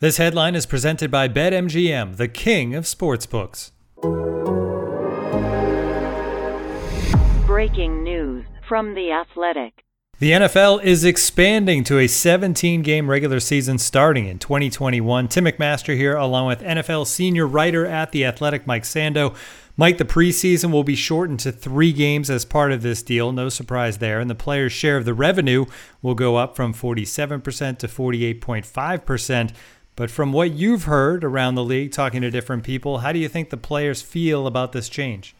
This headline is presented by BetMGM, the king of sportsbooks. Breaking news from The Athletic. The NFL is expanding to a 17 game regular season starting in 2021. Tim McMaster here, along with NFL senior writer at The Athletic, Mike Sando. Mike, the preseason will be shortened to three games as part of this deal. No surprise there. And the players' share of the revenue will go up from 47% to 48.5%. But from what you've heard around the league, talking to different people, how do you think the players feel about this change?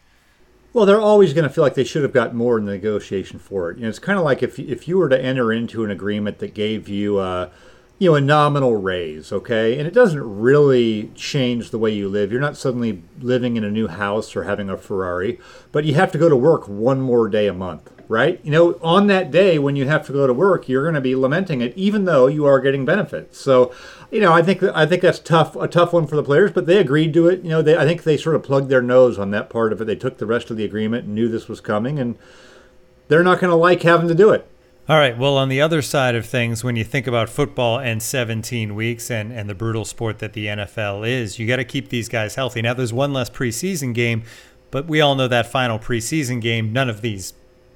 Well, they're always going to feel like they should have got more in the negotiation for it. You know, it's kind of like if if you were to enter into an agreement that gave you a you know a nominal raise, okay, and it doesn't really change the way you live. You're not suddenly living in a new house or having a Ferrari, but you have to go to work one more day a month, right? You know, on that day when you have to go to work, you're going to be lamenting it, even though you are getting benefits. So you know, I think I think that's tough, a tough one for the players, but they agreed to it. You know, they, I think they sort of plugged their nose on that part of it. They took the rest of the agreement and knew this was coming, and they're not going to like having to do it. All right. Well, on the other side of things, when you think about football and 17 weeks and, and the brutal sport that the NFL is, you got to keep these guys healthy. Now, there's one less preseason game, but we all know that final preseason game, none of these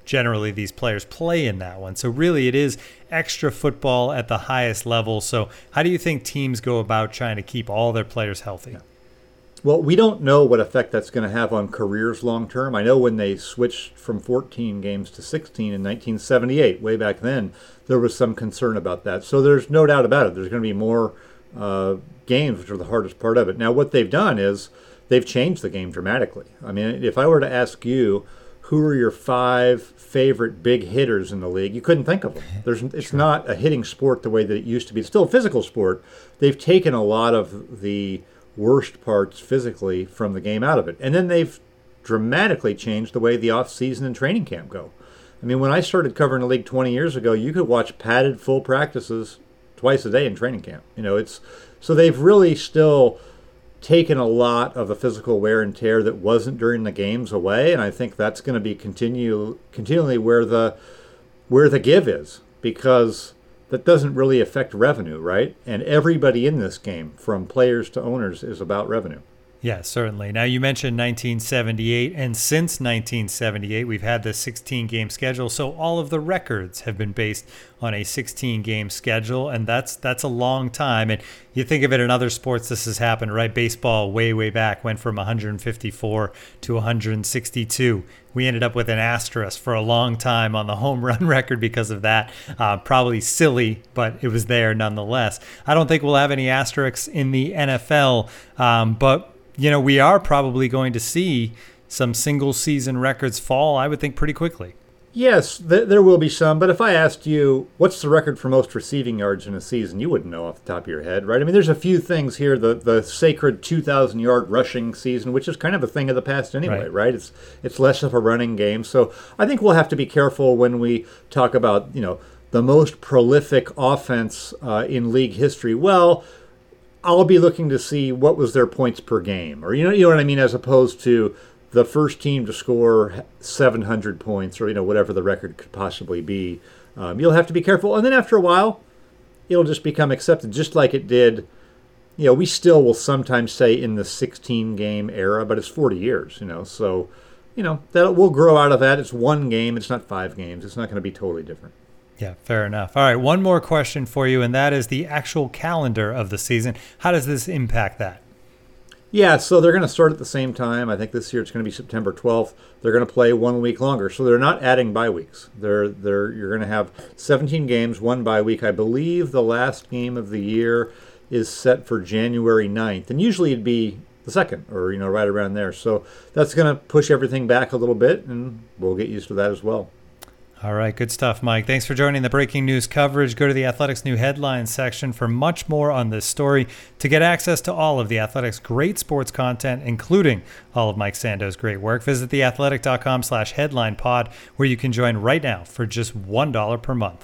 generally these players play in that one. So really it is extra football at the highest level. So how do you think teams go about trying to keep all their players healthy? Yeah. Well, we don't know what effect that's going to have on careers long term. I know when they switched from 14 games to 16 in 1978, way back then, there was some concern about that. So there's no doubt about it. There's going to be more uh, games, which are the hardest part of it. Now, what they've done is they've changed the game dramatically. I mean, if I were to ask you, who are your five favorite big hitters in the league, you couldn't think of them. There's, it's sure. not a hitting sport the way that it used to be. It's still a physical sport. They've taken a lot of the worst parts physically from the game out of it. And then they've dramatically changed the way the off-season and training camp go. I mean, when I started covering the league 20 years ago, you could watch padded full practices twice a day in training camp. You know, it's so they've really still taken a lot of the physical wear and tear that wasn't during the games away, and I think that's going to be continue continually where the where the give is because that doesn't really affect revenue, right? And everybody in this game, from players to owners, is about revenue. Yeah, certainly. Now, you mentioned 1978, and since 1978, we've had the 16 game schedule. So all of the records have been based on a 16 game schedule, and that's that's a long time. And you think of it in other sports, this has happened, right? Baseball, way, way back, went from 154 to 162. We ended up with an asterisk for a long time on the home run record because of that. Uh, probably silly, but it was there nonetheless. I don't think we'll have any asterisks in the NFL, um, but you know, we are probably going to see some single season records fall, I would think, pretty quickly. Yes, th- there will be some. But if I asked you, what's the record for most receiving yards in a season, you wouldn't know off the top of your head, right? I mean, there's a few things here. The the sacred 2,000 yard rushing season, which is kind of a thing of the past anyway, right. right? It's it's less of a running game. So I think we'll have to be careful when we talk about you know the most prolific offense uh, in league history. Well, I'll be looking to see what was their points per game, or you know, you know what I mean, as opposed to the first team to score 700 points, or you know, whatever the record could possibly be. Um, you'll have to be careful, and then after a while, it'll just become accepted, just like it did. You know, we still will sometimes say in the 16 game era, but it's 40 years. You know, so you know that will grow out of that. It's one game. It's not five games. It's not going to be totally different. Yeah, fair enough. All right, one more question for you, and that is the actual calendar of the season. How does this impact that? Yeah, so they're going to start at the same time. I think this year it's going to be September 12th. They're going to play one week longer, so they're not adding bye weeks. They're they're you're going to have 17 games, one bye week. I believe the last game of the year is set for January 9th, and usually it'd be the second, or you know, right around there. So that's going to push everything back a little bit, and we'll get used to that as well. All right, good stuff, Mike. Thanks for joining the breaking news coverage. Go to the Athletics new headlines section for much more on this story. To get access to all of the Athletics' great sports content, including all of Mike Sando's great work, visit theathletic.com slash headline pod, where you can join right now for just $1 per month.